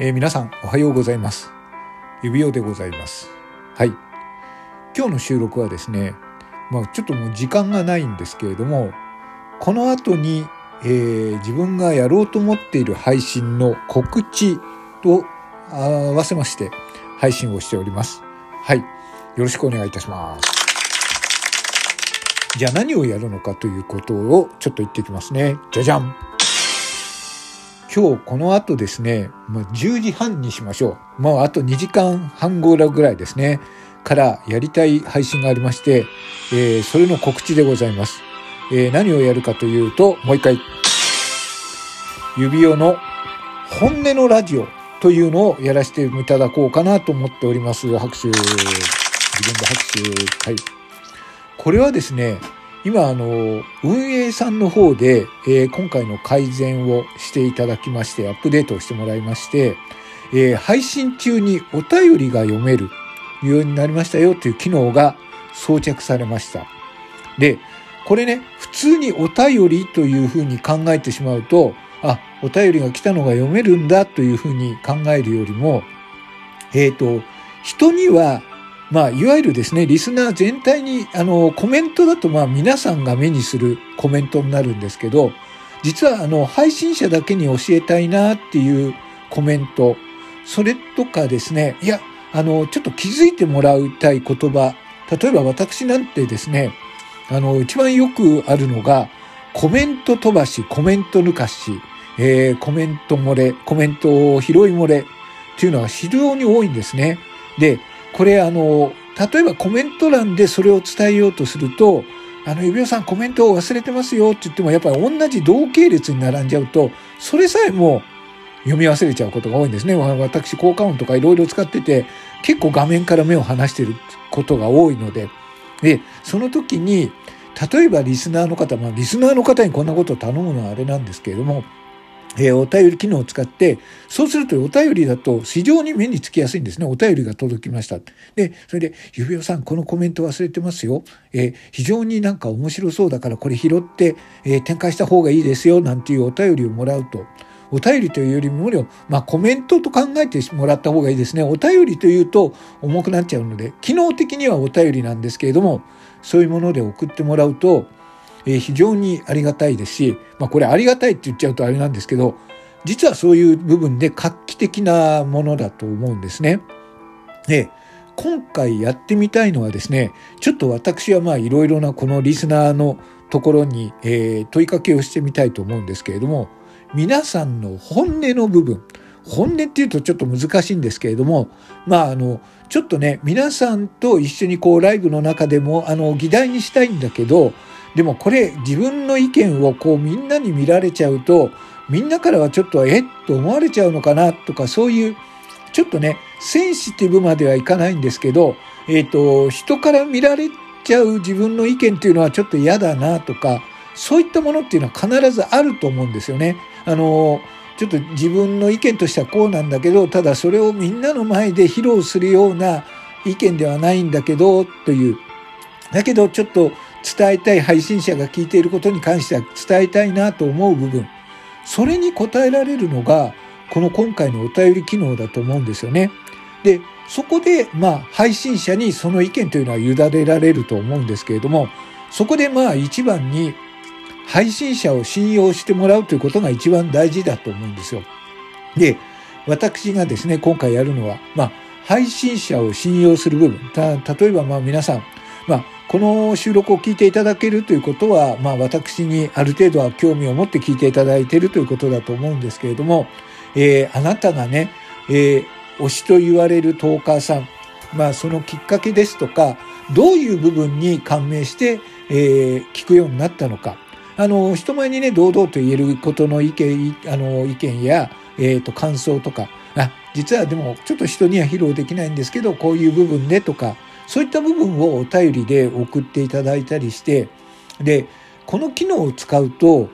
えー、皆さんおはようございます。指輪でございます。はい。今日の収録はですねまあちょっともう時間がないんですけれどもこの後に、えー、自分がやろうと思っている配信の告知と合わせまして配信をしております。はい。よろしくお願いいたします。じゃあ何をやるのかということをちょっと言ってきますね。じゃじゃん。今日この後ですね、まあ、10時半にしましょう。まあ、あと2時間半後ぐらいですね、からやりたい配信がありまして、えー、それの告知でございます。えー、何をやるかというと、もう一回、指輪の本音のラジオ。というのをやらせていただこうかなと思っております。拍手。自分で拍手。はい。これはですね、今、あの、運営さんの方で、えー、今回の改善をしていただきまして、アップデートをしてもらいまして、えー、配信中にお便りが読めるようになりましたよという機能が装着されました。で、これね、普通にお便りというふうに考えてしまうと、あ、お便りが来たのが読めるんだというふうに考えるよりも、えっ、ー、と、人にはまあ、いわゆるですね、リスナー全体に、あの、コメントだと、まあ、皆さんが目にするコメントになるんですけど、実は、あの、配信者だけに教えたいなっていうコメント、それとかですね、いや、あの、ちょっと気づいてもらいたい言葉、例えば私なんてですね、あの、一番よくあるのが、コメント飛ばし、コメント抜かし、えー、コメント漏れ、コメントを拾い漏れっていうのは非常に多いんですね。で、これあの、例えばコメント欄でそれを伝えようとすると、あの、指輪さんコメントを忘れてますよって言っても、やっぱり同じ同系列に並んじゃうと、それさえも読み忘れちゃうことが多いんですね。私、効果音とかいろいろ使ってて、結構画面から目を離してることが多いので、で、その時に、例えばリスナーの方、まあ、リスナーの方にこんなことを頼むのはあれなんですけれども、えー、お便り機能を使って、そうするとお便りだと非常に目につきやすいんですね。お便りが届きました。で、それで、指輪さん、このコメント忘れてますよ。えー、非常になんか面白そうだからこれ拾って、えー、展開した方がいいですよ、なんていうお便りをもらうと、お便りというよりも、まあコメントと考えてもらった方がいいですね。お便りというと重くなっちゃうので、機能的にはお便りなんですけれども、そういうもので送ってもらうと、え、非常にありがたいですし、まあこれありがたいって言っちゃうとあれなんですけど、実はそういう部分で画期的なものだと思うんですね。で、今回やってみたいのはですね、ちょっと私はまあいろいろなこのリスナーのところに、え、問いかけをしてみたいと思うんですけれども、皆さんの本音の部分、本音っていうとちょっと難しいんですけれども、まああの、ちょっとね、皆さんと一緒にこうライブの中でも、あの、議題にしたいんだけど、でもこれ自分の意見をこうみんなに見られちゃうとみんなからはちょっとえっ？と思われちゃうのかな？とかそういうちょっとねセンシティブまではいかないんですけど、えっ、ー、と人から見られちゃう自分の意見っていうのはちょっと嫌だなとかそういったものっていうのは必ずあると思うんですよね。あのちょっと自分の意見としてはこうなんだけどただそれをみんなの前で披露するような意見ではないんだけどという。だけどちょっと伝えたい配信者が聞いていることに関しては伝えたいなと思う部分それに応えられるのがこの今回のお便り機能だと思うんですよね。でそこでまあ配信者にその意見というのは委ねられると思うんですけれどもそこでまあ一番に配信者を信用してもらうということが一番大事だと思うんですよ。で私がですね今回やるのはまあ配信者を信用する部分例えばまあ皆さんまあこの収録を聞いていただけるということは、まあ私にある程度は興味を持って聞いていただいているということだと思うんですけれども、えー、あなたがね、えー、推しと言われるトーカーさん、まあそのきっかけですとか、どういう部分に感銘して、えー、聞くようになったのか。あの、人前にね、堂々と言えることの意見、あの、意見や、えっ、ー、と、感想とか、あ、実はでも、ちょっと人には披露できないんですけど、こういう部分でとか、そういった部分をお便りで送っていただいたりして、で、この機能を使うと、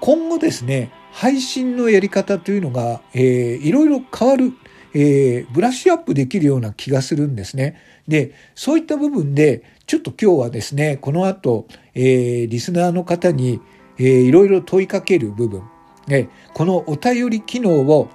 今後ですね、配信のやり方というのが、えー、いろいろ変わる、えー、ブラッシュアップできるような気がするんですね。で、そういった部分で、ちょっと今日はですね、この後、えー、リスナーの方に、えー、いろいろ問いかける部分、えこのお便り機能を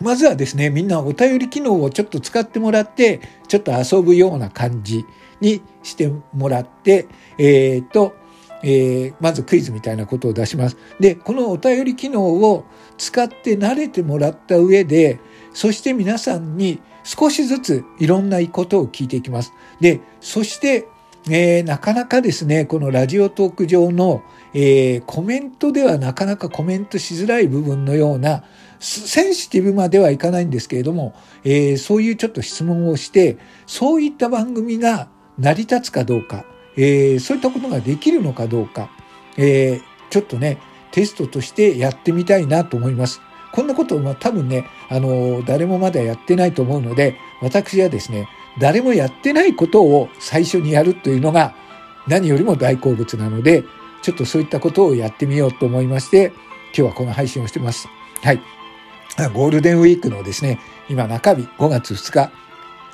まずはですね、みんなお便り機能をちょっと使ってもらって、ちょっと遊ぶような感じにしてもらって、えっ、と、えー、まずクイズみたいなことを出します。で、このお便り機能を使って慣れてもらった上で、そして皆さんに少しずついろんなことを聞いていきます。で、そして、えー、なかなかですね、このラジオトーク上の、えー、コメントではなかなかコメントしづらい部分のような、センシティブまではいかないんですけれども、えー、そういうちょっと質問をして、そういった番組が成り立つかどうか、えー、そういったことができるのかどうか、えー、ちょっとね、テストとしてやってみたいなと思います。こんなことは多分ね、あの、誰もまだやってないと思うので、私はですね、誰もやってないことを最初にやるというのが何よりも大好物なので、ちょっとそういったことをやってみようと思いまして、今日はこの配信をしてます。はい。ゴールデンウィークのですね、今中日5月2日、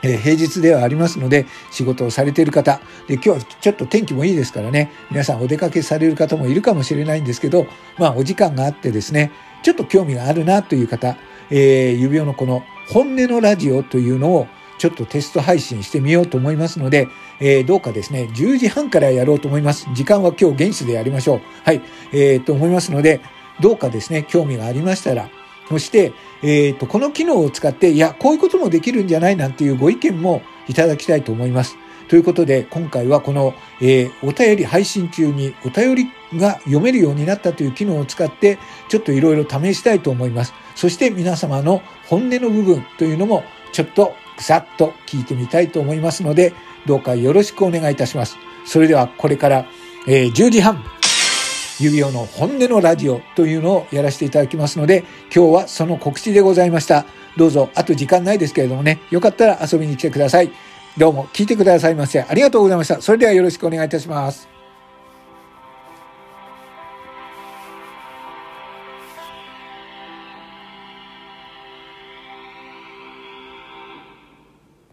えー、平日ではありますので、仕事をされている方、で、今日はちょっと天気もいいですからね、皆さんお出かけされる方もいるかもしれないんですけど、まあお時間があってですね、ちょっと興味があるなという方、えー、指輪のこの本音のラジオというのをちょっとテスト配信してみようと思いますので、えー、どうかですね、10時半からやろうと思います。時間は今日現地でやりましょう。はい、えー、と思いますので、どうかですね、興味がありましたら、そして、え、ー、と、この機能を使って、いや、こういうこともできるんじゃないなんていうご意見もいただきたいと思います。ということで、今回はこの、えー、お便り配信中にお便りが読めるようになったという機能を使って、ちょっといろいろ試したいと思います。そして皆様の本音の部分というのも、ちょっとさっと聞いてみたいと思いますので、どうかよろしくお願いいたします。それではこれから、えー、10時半、指輪の本音のラジオというのをやらせていただきますので、今日はその告知でございました。どうぞ、あと時間ないですけれどもね、よかったら遊びに来てください。どうも聞いてくださいましてありがとうございました。それではよろしくお願いいたします。